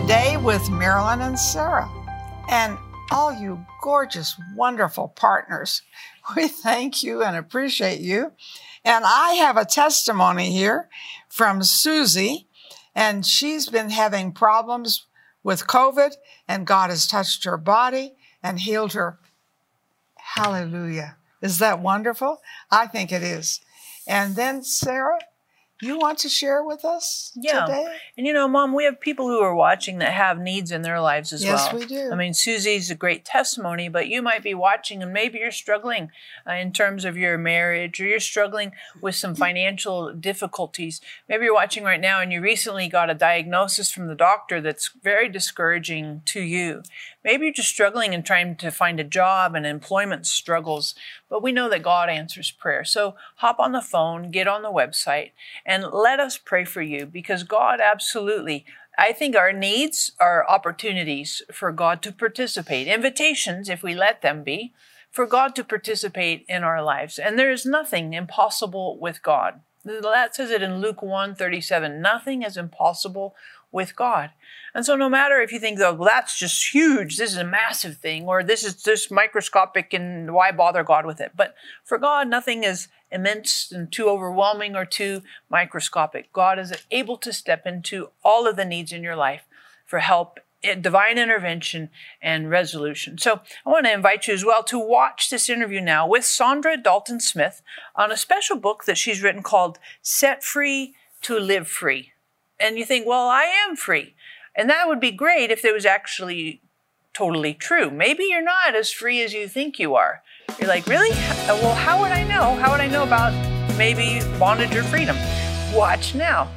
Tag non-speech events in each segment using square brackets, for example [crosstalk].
today with Marilyn and Sarah. And all you gorgeous, wonderful partners. [laughs] We thank you and appreciate you. And I have a testimony here from Susie, and she's been having problems with COVID, and God has touched her body and healed her. Hallelujah. Is that wonderful? I think it is. And then, Sarah, you want to share with us yeah. today? And you know, Mom, we have people who are watching that have needs in their lives as Yes, well. we do. I mean, Susie's a great testimony, but you might be watching and maybe you're struggling uh, in terms of your marriage or you're struggling with some financial difficulties. Maybe you're watching right now and you recently got a diagnosis from the doctor that's very discouraging to you. Maybe you're just struggling and trying to find a job and employment struggles, but we know that God answers prayer. So hop on the phone, get on the website, and let us pray for you because God absolutely. I think our needs are opportunities for God to participate, invitations, if we let them be, for God to participate in our lives. And there is nothing impossible with God. That says it in Luke 1 37. Nothing is impossible with God. And so, no matter if you think, oh, well, that's just huge, this is a massive thing, or this is just microscopic and why bother God with it? But for God, nothing is immense and too overwhelming or too microscopic. God is able to step into all of the needs in your life for help eh, divine intervention and resolution. So I want to invite you as well to watch this interview now with Saundra Dalton Smith on a special book that she's written called Set Free to Live Free. And you think, well, I am free. And that would be great if it was actually totally true. Maybe you're not as free as you think you are. You're like, really? Uh, well, how would I know? How would I know about maybe bondage or freedom? Watch now.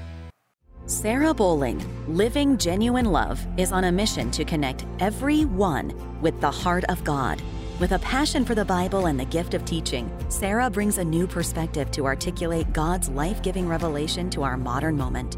Sarah Bowling, Living Genuine Love, is on a mission to connect everyone with the heart of God. With a passion for the Bible and the gift of teaching, Sarah brings a new perspective to articulate God's life giving revelation to our modern moment.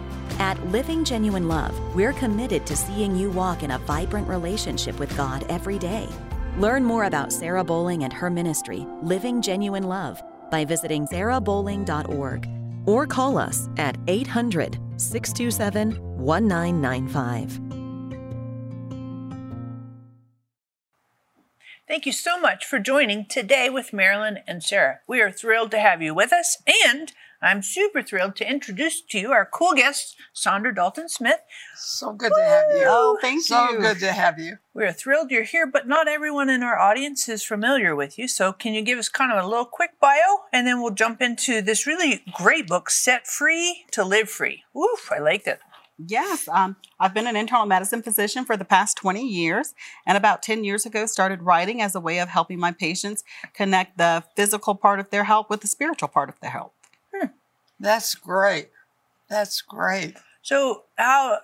At Living Genuine Love, we're committed to seeing you walk in a vibrant relationship with God every day. Learn more about Sarah Bowling and her ministry, Living Genuine Love, by visiting sarahbowling.org or call us at 800 627 1995. Thank you so much for joining today with Marilyn and Sarah. We are thrilled to have you with us, and I'm super thrilled to introduce to you our cool guest, Saundra Dalton Smith. So good to have you. Oh, thank so you. So good to have you. We're thrilled you're here, but not everyone in our audience is familiar with you. So, can you give us kind of a little quick bio, and then we'll jump into this really great book, Set Free to Live Free. Oof, I liked it. Yes, um, I've been an internal medicine physician for the past 20 years, and about 10 years ago, started writing as a way of helping my patients connect the physical part of their health with the spiritual part of their health. That's great. That's great. So, how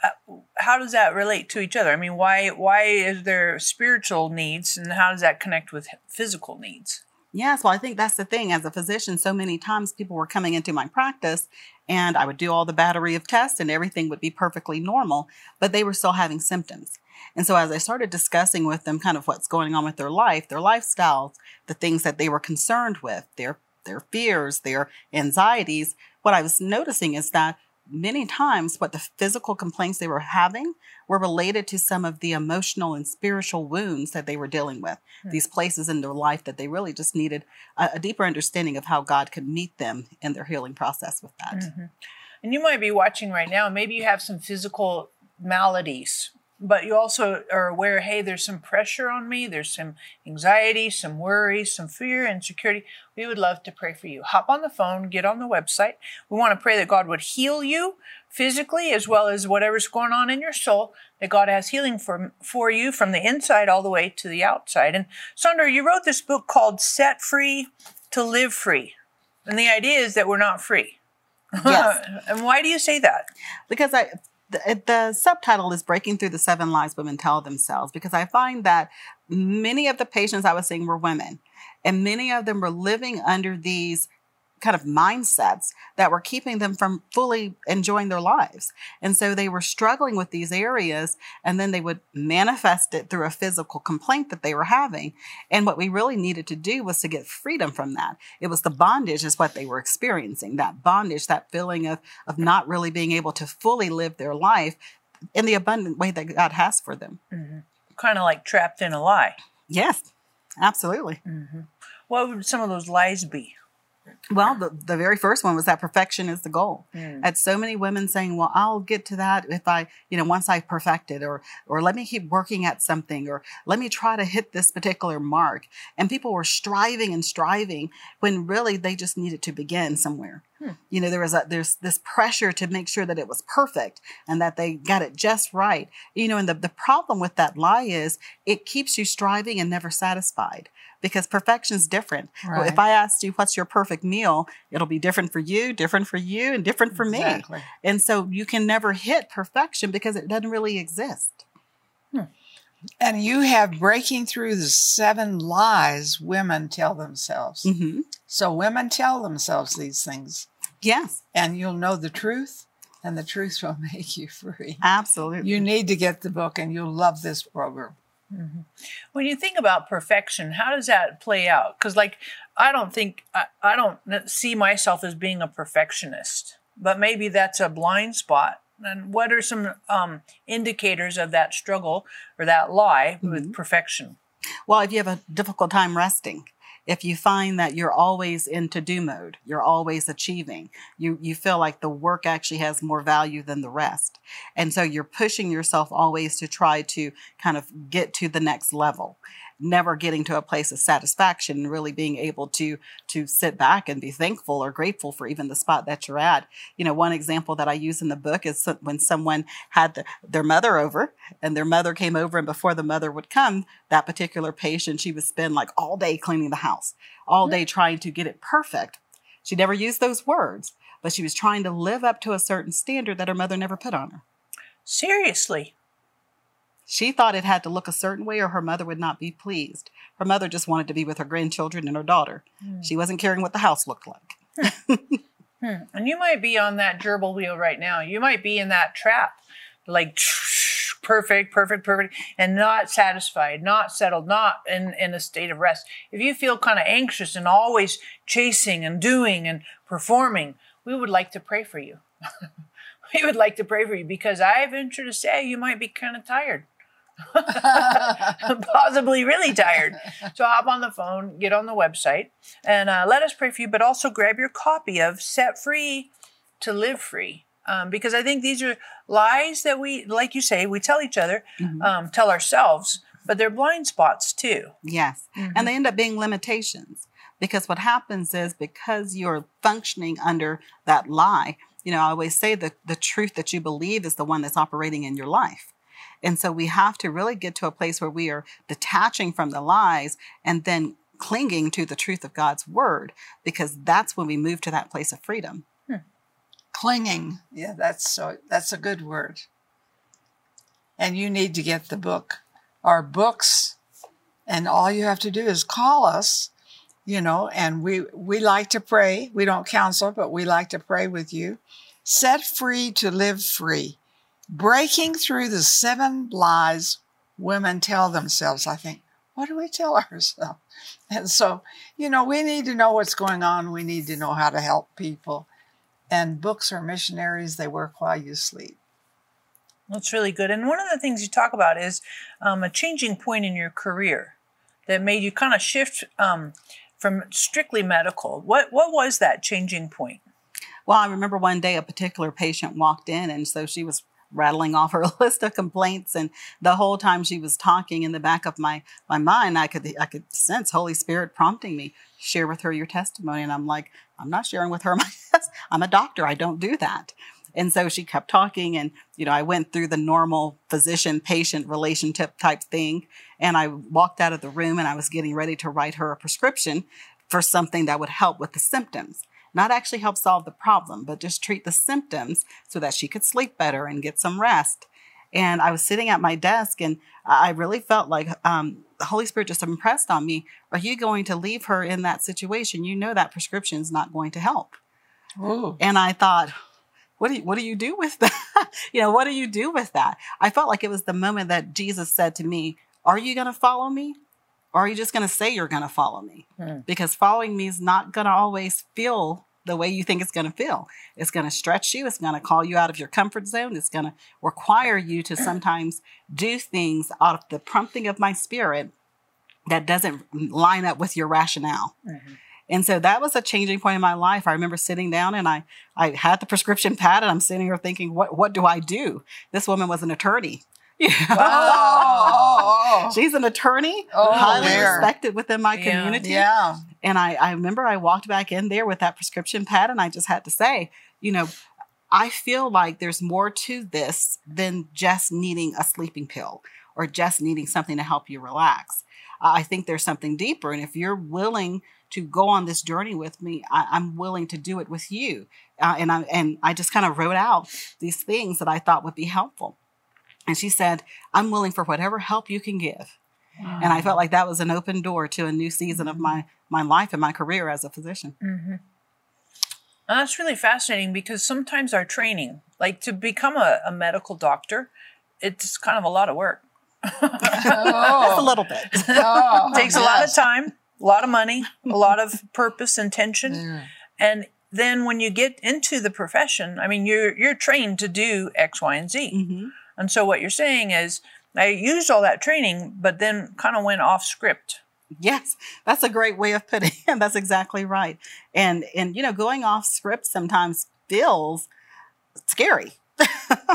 how does that relate to each other? I mean, why why is there spiritual needs, and how does that connect with physical needs? Yes, well, I think that's the thing. As a physician, so many times people were coming into my practice and I would do all the battery of tests and everything would be perfectly normal, but they were still having symptoms. And so as I started discussing with them kind of what's going on with their life, their lifestyles, the things that they were concerned with, their their fears, their anxieties, what I was noticing is that many times what the physical complaints they were having were related to some of the emotional and spiritual wounds that they were dealing with Hmm. these places in their life that they really just needed a, a deeper understanding of how god could meet them in their healing process with that Mhm. And you might be watching right now, maybe you have some physical maladies, but you also are aware, hey, there's some pressure on me, there's some anxiety, some worry, some fear, insecurity. We would love to pray for you. Hop on the phone, get on the website. We want to pray that God would heal you physically as well as whatever's going on in your soul, that God has healing for, for you from the inside all the way to the outside. And Saundra, you wrote this book called Set Free to Live Free. And the idea is that we're not free. [laughs] Yes. and why do you say that? because I the, the subtitle is Breaking Through the Seven Lies Women Tell Themselves because I find that many of the patients I was seeing were women, and many of them were living under these kind of mindsets that were keeping them from fully enjoying their lives. And so they were struggling with these areas and then they would manifest it through a physical complaint that they were having. And what we really needed to do was to get freedom from that. It was the bondage is what they were experiencing, that bondage, that feeling of of not really being able to fully live their life in the abundant way that God has for them. Mm-hmm. Kind of like trapped in a lie. Yes. Absolutely. Mm-hmm. What would some of those lies be? Well, the, the very first one was that perfection is the goal. Mm. I had so many women saying, "Well, I'll get to that if I, you know, once I perfect it, or or let me keep working at something, or let me try to hit this particular mark." And people were striving and striving when really they just needed to begin somewhere. Hmm. You know, there was a there's this pressure to make sure that it was perfect and that they got it just right. You know, and the, the problem with that lie is it keeps you striving and never satisfied because perfection is different. Right. If I asked you what's your perfect meal, it'll be different for you, different for you, and different for exactly. me. And so you can never hit perfection because it doesn't really exist. And you have breaking through the seven lies women tell themselves. Mm-hmm. So women tell themselves these things. Yes. And you'll know the truth, and the truth [laughs] will make you free. Absolutely. You need to get the book, and you'll love this program. Mm-hmm. When you think about perfection, how does that play out? Because, like, I don't think I, I don't see myself as being a perfectionist, but maybe that's a blind spot. And what are some um, indicators of that struggle or that lie mm-hmm. with perfection? Well, if you have a difficult time resting, if you find that you're always in to do mode, you're always achieving, you, you feel like the work actually has more value than the rest. And so you're pushing yourself always to try to kind of get to the next level never getting to a place of satisfaction and really being able to to sit back and be thankful or grateful for even the spot that you're at. You know, one example that I use in the book is when someone had the, their mother over and their mother came over and before the mother would come, that particular patient, she would spend like all day cleaning the house, all mm. day trying to get it perfect. She never used those words, but she was trying to live up to a certain standard that her mother never put on her. Seriously. She thought it had to look a certain way or her mother would not be pleased. Her mother just wanted to be with her grandchildren and her daughter. Hmm. She wasn't caring what the house looked like. hmm. And you might be on that gerbil wheel right now. You might be in that trap, like [sniffs] perfect, perfect, perfect, and not satisfied, not settled, not in, in a state of rest. If you feel kind of anxious and always chasing and doing and performing, we would like to pray for you. [laughs] we would like to pray for you because I venture to say you might be kind of tired. [laughs] possibly really tired. So hop on the phone, get on the website, and uh, let us pray for you. But also grab your copy of Set Free to Live Free. Um, because I think these are lies that we, like you say, we tell each other, mm-hmm. um, tell ourselves, but they're blind spots too. Yes. Mm-hmm. And they end up being limitations. Because what happens is because you're functioning under that lie, you know, I always say that the truth that you believe is the one that's operating in your life. And so we have to really get to a place where we are detaching from the lies and then clinging to the truth of God's word, because that's when we move to that place of freedom. Hmm. Clinging. Yeah, that's so that's a good word. And you need to get the book. Our books, and all you have to do is call us, you know, and we we like to pray. We don't counsel, but we like to pray with you. Set free to live free breaking through the seven lies women tell themselves. I think, what do we tell [laughs] ourselves? And so, you know, we need to know what's going on. We need to know how to help people. And books are missionaries, they work while you sleep. That's really good. And one of the things you talk about is um, a changing point in your career that made you kind of shift um, from strictly medical. What what was that changing point? Well, I remember one day a particular patient walked in, and so she was rattling off her [laughs] list of complaints and the whole time she was talking in the back of my my mind i could i could sense holy spirit prompting me share with her your testimony and i'm like i'm not sharing with her [laughs] my i'm a doctor i don't do that. And so she kept talking and you know i went through the normal physician patient relationship type thing and i walked out of the room and i was getting ready to write her a prescription for something that would help with the symptoms not actually help solve the problem, but just treat the symptoms so that she could sleep better and get some rest. And I was sitting at my desk and I really felt like um, the Holy Spirit just impressed on me Are you going to leave her in that situation? You know that prescription is not going to help. Ooh. And I thought, what do you, what do you do with [laughs] that? you know, what do you do with that? I felt like it was the moment that Jesus said to me, Are you going to follow me? Or are you just going to say you're going to follow me? Hmm. Because following me is not going to always feel the way you think it's going to feel. It's going to stretch you. It's going to call you out of your comfort zone. It's going to require you to sometimes do things out of the prompting of my spirit that doesn't line up with your rationale. Mhm. And so that was a changing point in my life. I remember sitting down and I, I had the prescription pad and I'm sitting here thinking, what, what do I do? This woman was an attorney. Yeah. Oh, She's an attorney, Oh, highly dear. respected within my Yeah. community. yeah. And I, I remember I walked back in there with that prescription pad and I just had to say, you know, I feel like there's more to this than just needing a sleeping pill or just needing something to help you relax. I think there's something deeper. And if you're willing to go on this journey with me, I, I'm willing to do it with you. Uh, and I and I just kind of wrote out these things that I thought would be helpful. And she said, "I'm willing for whatever help you can give." And I felt like that was an open door to a new season of my my life and my career as a physician. And that's really fascinating because sometimes our training, like to become a, a medical doctor, it's kind of a lot of work. [laughs] Just a Oh, little bit. oh, takes a lot of time, a lot of money, a lot of [laughs] purpose, intention, Yeah. and then when you get into the profession, I mean, you're you're trained to do X, Y, and Z. Mhm. And so what you're saying is, I used all that training, but then kind of went off script. Yes, that's a great way of putting it. [laughs] That's exactly right. And and you know, going off script sometimes feels scary. [laughs]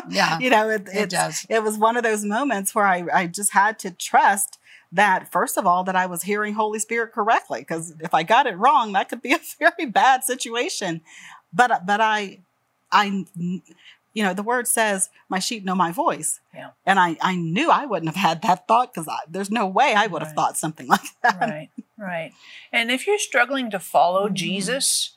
Yeah. you know, it, It does. It was one of those moments where I, I just had to trust that first of all that I was hearing Holy Spirit correctly because if I got it wrong, that could be [laughs] a very bad situation. But but I I you know the word says my sheep know my voice. Yeah. And I I knew I wouldn't have had that thought because there's no way I would have Right. thought something [laughs] like that. right right and if you're struggling to follow Mhm. jesus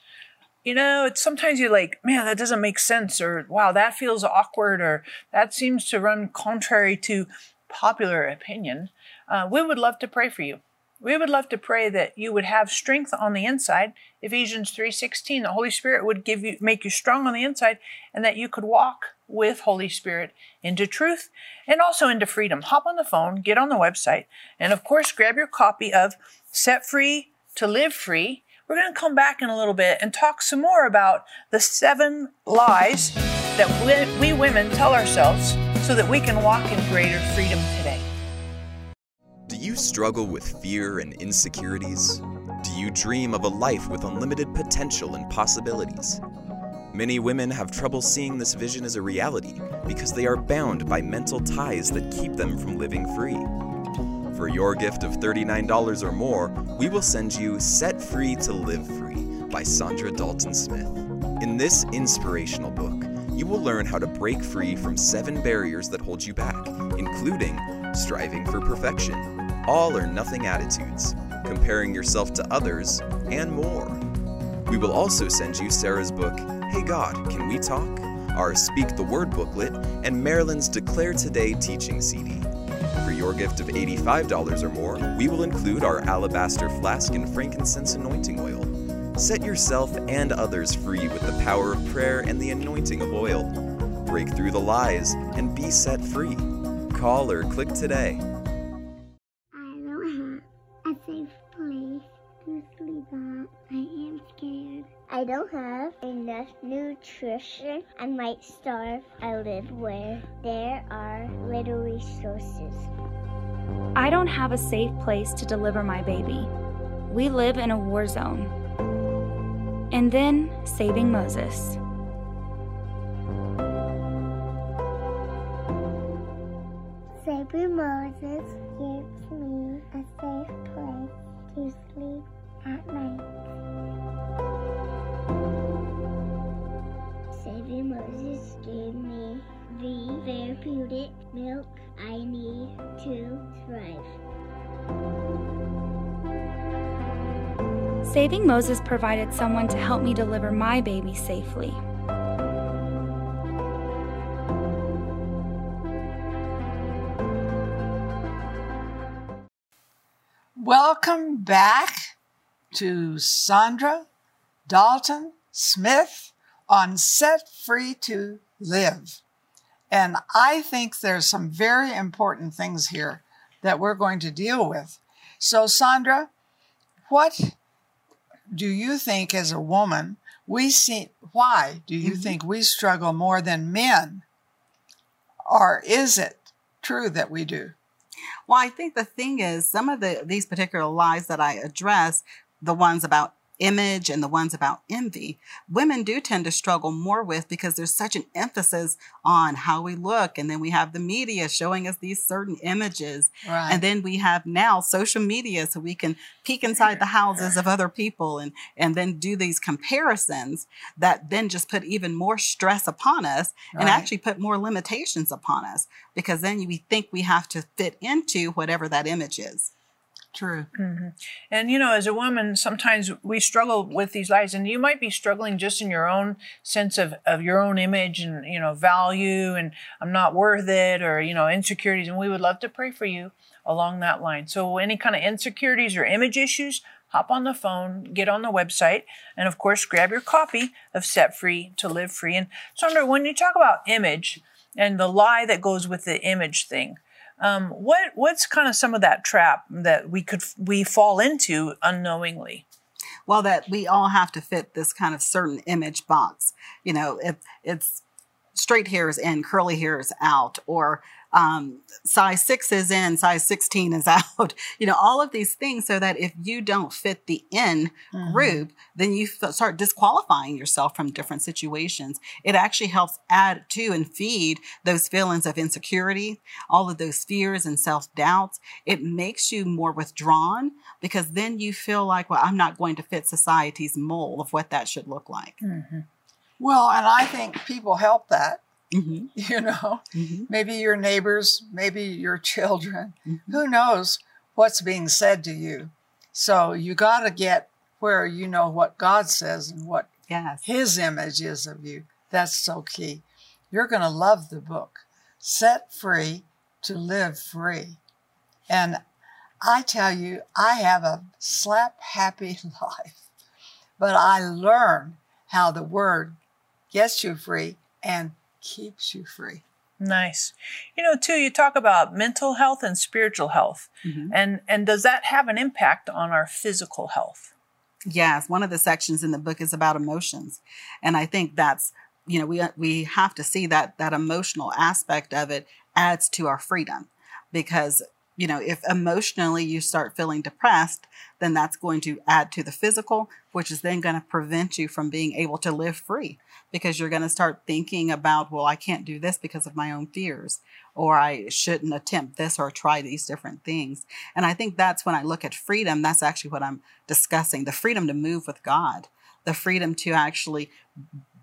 you know it's sometimes you're like man that doesn't make sense or wow that feels awkward or that seems to run contrary to popular opinion uh, we would love to pray for you we would love to pray that you would have strength on the inside. Ephesians 3.16 the holy spirit would give you make you strong on the inside and that you could walk with holy spirit into truth and also into freedom. Hop on the phone get on the website and of course grab your copy of set free to live free. We're going to come back in a little bit and talk some more about the seven lies that we, we women tell ourselves so that we can walk in greater freedom today Do you struggle with fear and insecurities? Do you dream of a life with unlimited potential and possibilities? Many women have trouble seeing this vision as a reality because they are bound by mental ties that keep them from living free. For your gift of $39 or more, we will send you Set Free to Live Free by Saundra Dalton Smith. In this inspirational book, you will learn how to break free from seven barriers that hold you back, including striving for perfection, all or nothing attitudes, comparing yourself to others, and more. We will also send you Sarah's book, Hey God, Can We Talk? Our Speak the Word booklet, and Marilyn's Declare Today teaching CD. For your gift of $85 or more, we will include our alabaster flask and frankincense anointing oil. Set yourself and others free with the power of prayer and the anointing of oil. Break through the lies and be set free. Call or click today. Sleep. I am scared. I don't have enough nutrition. I might starve. I live where there are little resources. I don't have a safe place to deliver my baby. We live in a war zone. And then saving Moses. Savior Moses Saving Moses provided someone to help me deliver my baby safely. Welcome back to Saundra Dalton Smith on Set Free to Live. And I think there's some very important things here that we're going to deal with. So, Saundra, what do you think as a woman we see why do you Mhm. think we struggle more than men? Or is it true that we do? Well, I think the thing is, some of the these particular lies that I address, the ones about image and the ones about envy, women do tend to struggle more with because there's such an emphasis on how we look, and then we have the media showing us these certain images, Right. and then we have now social media, so we can peek inside the houses of other people and and then do these comparisons that then just put even more stress upon us and Right. actually put more limitations upon us because then we think we have to fit into whatever that image is. True. hmm And you know, as a woman, sometimes we struggle with these lies, and you might be struggling just in your own sense of, of your own image and you know value, and I'm not worth it, or you know insecurities. And we would love to pray for you along that line. So any kind of insecurities or image issues, hop on the phone, get on the website, and of course, grab your copy of Set Free to Live Free. And Saundra, when you talk about image and the lie that goes with the image thing, um, what what's kind of some of that trap that we could we fall into unknowingly? Well, that we all have to fit this kind of certain image box. You know, if it's straight hair is in, curly hair is out, or um, size six is in, size 16 is [laughs] out, you know, all of these things so that if you don't fit the in Mhm. group, then you f- start disqualifying yourself from different situations. It actually helps add to and feed those feelings of insecurity, all of those fears and self doubts. It makes you more withdrawn because then you feel like, well, I'm not going to fit society's mold of what that should look like. Well, and I think people help that, Mm-hmm. [laughs] you know. Mm-hmm. Maybe your neighbors, maybe your children. Mhm. Who knows what's being said to you? So you got to get where you know what God says and what Yes. His image is of you. That's so key. You're going to love the book, Set Free to Live Free. And I tell you, I have a slap happy [laughs] life, but I learn how the word gets you free and keeps you free. Nice. You know, too, you talk about mental health and spiritual health, Mhm. and and does that have an impact on our physical health? Yes, one of the sections in the book is about emotions, and I think that's you know we we have to see that that emotional aspect of it adds to our freedom because you know if emotionally you start feeling depressed then that's going to add to the physical which is then going to prevent you from being able to live free because you're going to start thinking about well I can't do this because of my own fears or I shouldn't attempt this or try these different things. And I think that's when I look at freedom that's actually what I'm discussing the freedom to move with God the freedom to actually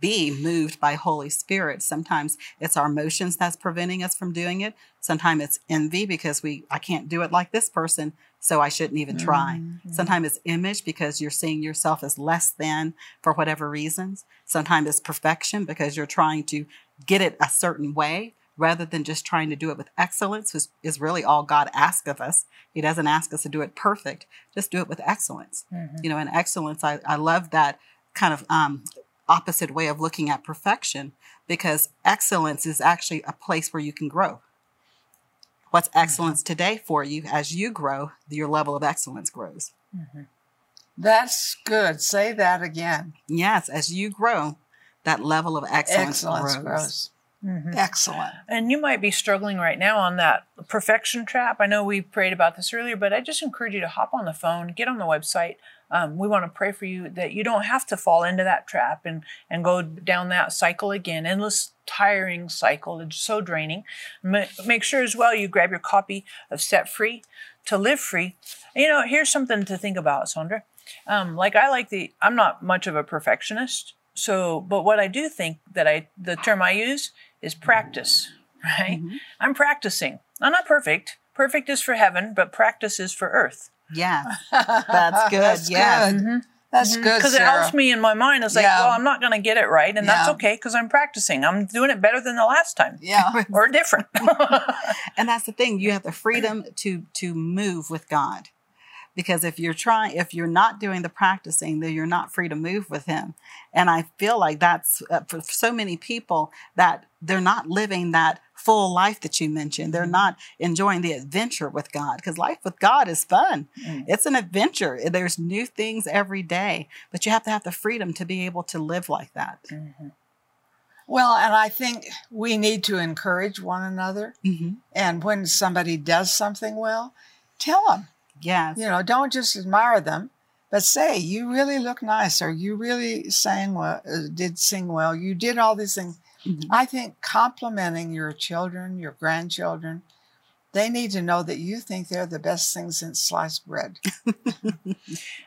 be moved by Holy Spirit. Sometimes it's our emotions that's preventing us from doing it. Sometimes it's envy because we I can't do it like this person, so I shouldn't even try. Mhm. Sometimes it's image because you're seeing yourself as less than for whatever reasons. Sometimes it's perfection because you're trying to get it a certain way rather than just trying to do it with excellence, which is really all God asks of us. He doesn't ask us to do it perfect, just do it with excellence. You know, and excellence, I, I love that kind of um, opposite way of looking at perfection because excellence is actually a place where you can grow. What's excellence today for you as you grow, your level of excellence grows. That's good. Say that again. Yes, as you grow, that level of excellence, Excellence grows. grows. Mhm. Excellent. And you might be struggling right now on that perfection trap. I know we prayed about this earlier, but I just encourage you to hop on the phone, get on the website. Um, we want to pray for you that you don't have to fall into that trap and and go down that cycle again, endless tiring cycle. It's so draining. Ma- Make sure as well you grab your copy of Set Free to Live Free. You know, here's something to think about, Saundra. Um, like I like the, I'm not much of a perfectionist. So, but what I do think that I, the term I use is practice, [laughs] right? Mhm. I'm practicing. I'm not perfect. Perfect is for heaven, but practice is for earth. Yeah, that's good. That's [laughs] yes. good. Mhm. That's good. Because it helps me in my mind. It's like, Yeah. well, I'm not going to get it right, and that's okay because I'm practicing. I'm doing it better than the last time, Yeah. [laughs] or different. [laughs] and that's the thing you have the freedom to to move with god because if you're trying if you're not doing the practicing then you're not free to move with him and i feel like that's uh, for so many people that they're not living that full life that you mentioned they're not enjoying the adventure with god because life with god is fun Mm. it's an adventure there's new things every day but you have to have the freedom to be able to live like that Mhm. Well, and I think we need to encourage one another. Mhm. And when somebody does something well, tell them. yes You know, don't just admire them, but say, "You really look nice," or "You really sang well, uh, did sing well. You did all these things." Mhm. I think complimenting your children, your grandchildren, they need to know that you think they're the best thing since sliced bread. [laughs]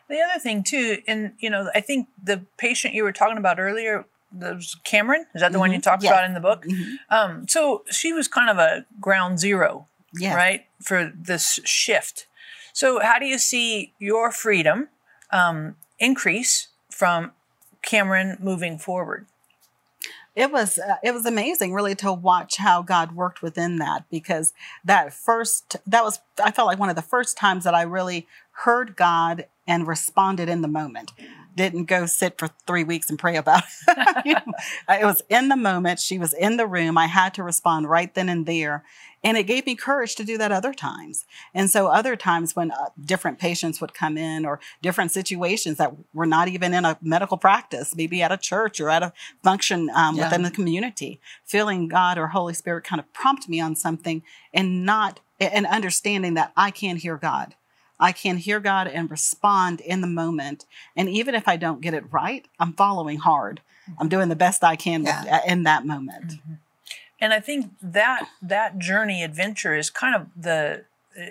The other thing too, and you know, I think the patient you were talking about earlier, that was Cameron. Is that the one you Mhm. talked Yes. about in the book? Mhm. Um, so she was kind of a ground zero, yes right, for this shift. So how do you see your freedom um, increase from Cameron moving forward? It was uh, it was amazing really to watch how god worked within that because that first that was i felt like one of the first times that i really heard god and responded in the moment didn't go sit for three weeks and pray about it. [laughs] You know, it was in the moment she was in the room i had to respond right then and there and it gave me courage to do that other times. And so other times when uh, different patients would come in or different situations that were not even in a medical practice maybe at a church or at a function um, Yeah. within the community feeling god or holy spirit kind of prompt me on something and not and understanding that i can hear god i can hear god and respond in the moment and even if i don't get it right i'm following hard i'm doing the best i can with, Yeah. in that moment And I think that that journey adventure is kind of the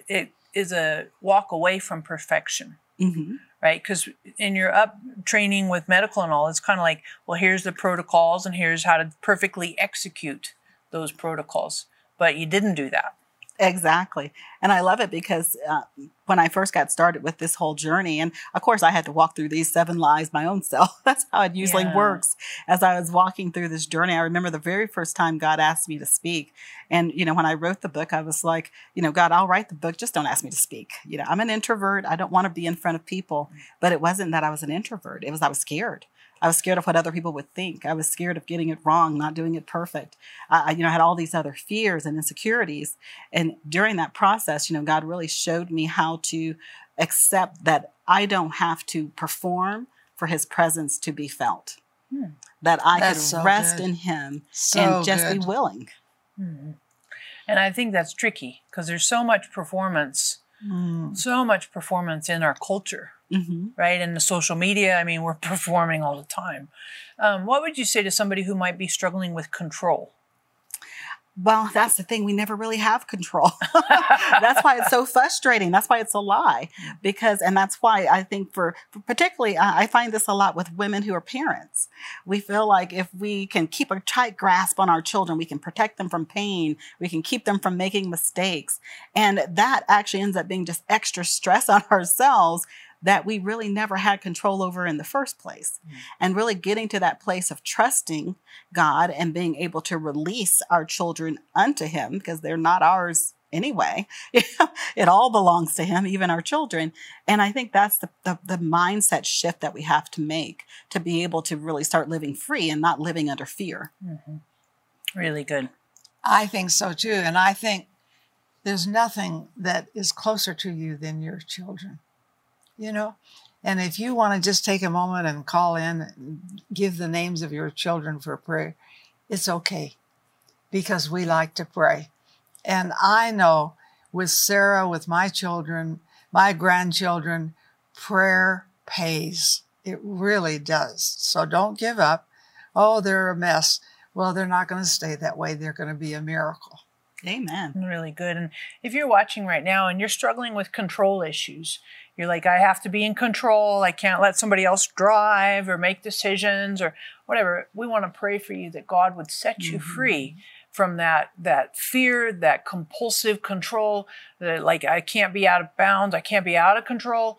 it is a walk away from perfection. hmm right? Because in your up training with medical and all, it's kind of like, well, here's the protocols and here's how to perfectly execute those protocols. But you didn't do that. Exactly. And I love it because uh, when I first got started with this whole journey, and of course, I had to walk through these seven lies my own self. [laughs] That's how it usually Yeah. works. As I was walking through this journey, I remember the very first time God asked me to speak. And, you know, when I wrote the book, I was like, you know, God, I'll write the book. Just don't ask me to speak. You know, I'm an introvert. I don't want to be in front of people. But it wasn't that I was an introvert, it was I was scared. I was scared of what other people would think. I was scared of getting it wrong, not doing it perfect. I, I, you know, had all these other fears and insecurities. And during that process, you know, God really showed me how to accept that I don't have to perform for His presence to be felt. Hmm. That I That's could so rest good. in Him So and just good. be willing. Mhm. And I think that's tricky because there's so much performance, Mm. so much performance in our culture, hmm right? And the social media, I mean, we're [laughs] performing all the time. Um, what would you say to somebody who might be struggling with control? Well, that's the thing. We never really have control. [laughs] that's why it's so frustrating. That's why it's a lie. Because, and that's why I think for, for particularly, I I find this a lot with women who are parents. We feel like if we can keep a tight grasp on our children, we can protect them from pain, we can keep them from making mistakes. And that actually ends up being just extra stress on [laughs] ourselves that we really never had control over in the first place. And really getting to that place of trusting God and being able to release our children unto Him because they're not ours anyway. [laughs] it all belongs to Him, even our children. And I think that's the, the, the mindset shift that we have to make to be able to really start living free and not living under fear. Mhm. Really good. I think so too. And I think there's nothing that is closer to you than your children, you know? And if you want to just take a moment and call in and give the names of your children for prayer, it's okay because we like to pray. And I know with Sarah, with my children, my grandchildren, prayer pays. It really does. So don't give up. Oh, they're a mess. Well, they're not going to stay that way. They're going to be a miracle. Amen. Really good. And if you're watching right now and you're struggling with control issues, you're like, I have to be in control. I can't let somebody else drive or make decisions or whatever. We want to pray for you that God would set you free from that that fear, that compulsive control, that like I can't be out of bounds, I can't be out of control.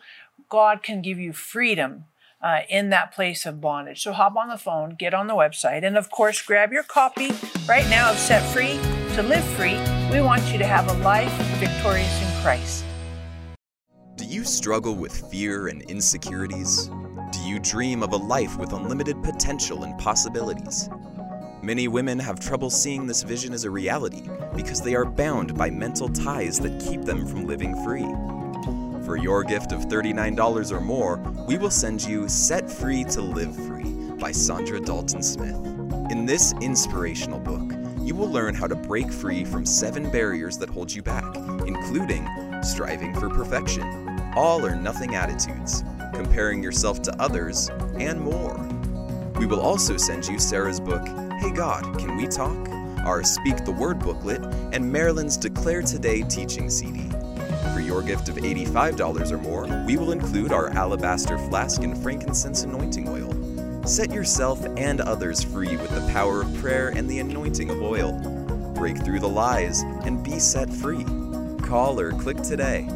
God can give you freedom uh, in that place of bondage. So hop on the phone, get on the website, and of course, grab your copy right now of Set Free to Live Free. We want you to have a life victorious in Christ. Do you struggle with fear and insecurities? Do you dream of a life with unlimited potential and possibilities? Many women have trouble seeing this vision as a reality because they are bound by mental ties that keep them from living free. For your gift of $39 or more, we will send you Set Free to Live Free by Saundra Dalton Smith. In this inspirational book, you will learn how to break free from seven barriers that hold you back, including striving for perfection, all or nothing attitudes, comparing yourself to others, and more. We will also send you Sarah's book, Hey God, Can We Talk? Our Speak the Word booklet, and Marilyn's Declare Today teaching CD. For your gift of $85 or more, we will include our alabaster flask and frankincense anointing oil. Set yourself and others free with the power of prayer and the anointing of oil. Break through the lies and be set free. Call or click today.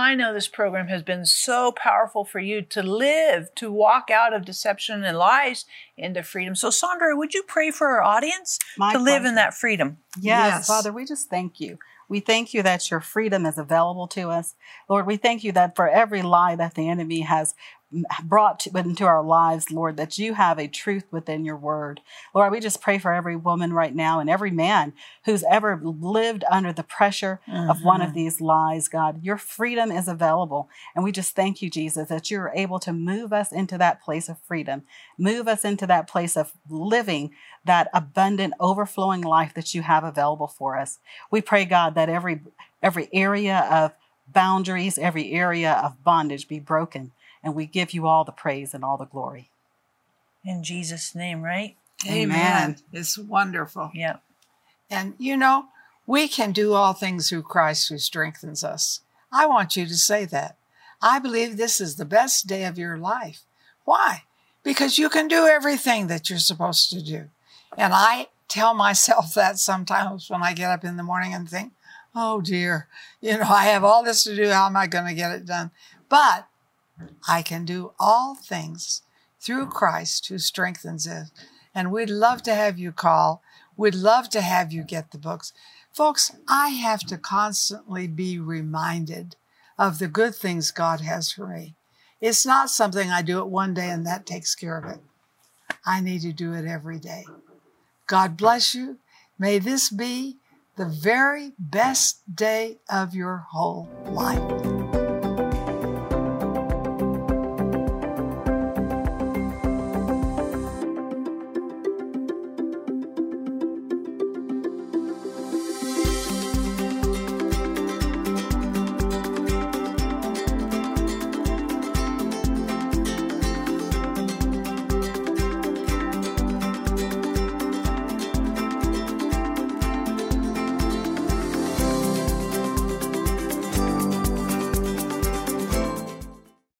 I know this program has been so powerful for you to live, to walk out of deception and lies into freedom. So, Saundra, would you pray for our audience My to live in that freedom? Yes, Yes. Father, we just thank you. We thank you that your freedom is available to us. Lord, we thank you that for every lie that the enemy has brought to, into our lives, Lord, that you have a truth within your word. Lord, we just pray for every woman right now and every man who's ever lived under the pressure of one of mm-hmm. these lies, God. Your freedom is available. And we just thank you, Jesus, that you're able to move us into that place of freedom, move us into that place of living that abundant, overflowing life that you have available for us. We pray, God, that every every area of boundaries, every area of bondage be broken. And we give you all the praise and all the glory. In Jesus' name, right? Amen. Amen. It's wonderful. Yeah. And you know, we can do all things through Christ who strengthens us. I want you to say that. I believe this is the best day of your life. Why? Because you can do everything that you're supposed to do. And I tell myself [laughs] that sometimes when I get up in the morning and think, oh dear, you know, I have all this to do. How am I going to get it done? But I can do all things through Christ who strengthens us. And we'd love to have you call. We'd love to have you get the books. Folks, I have to constantly be reminded of the good things God has for me. It's not something I do it one day and that takes care of it. I need to do it every day. God bless you. May this be the very best day of your whole life.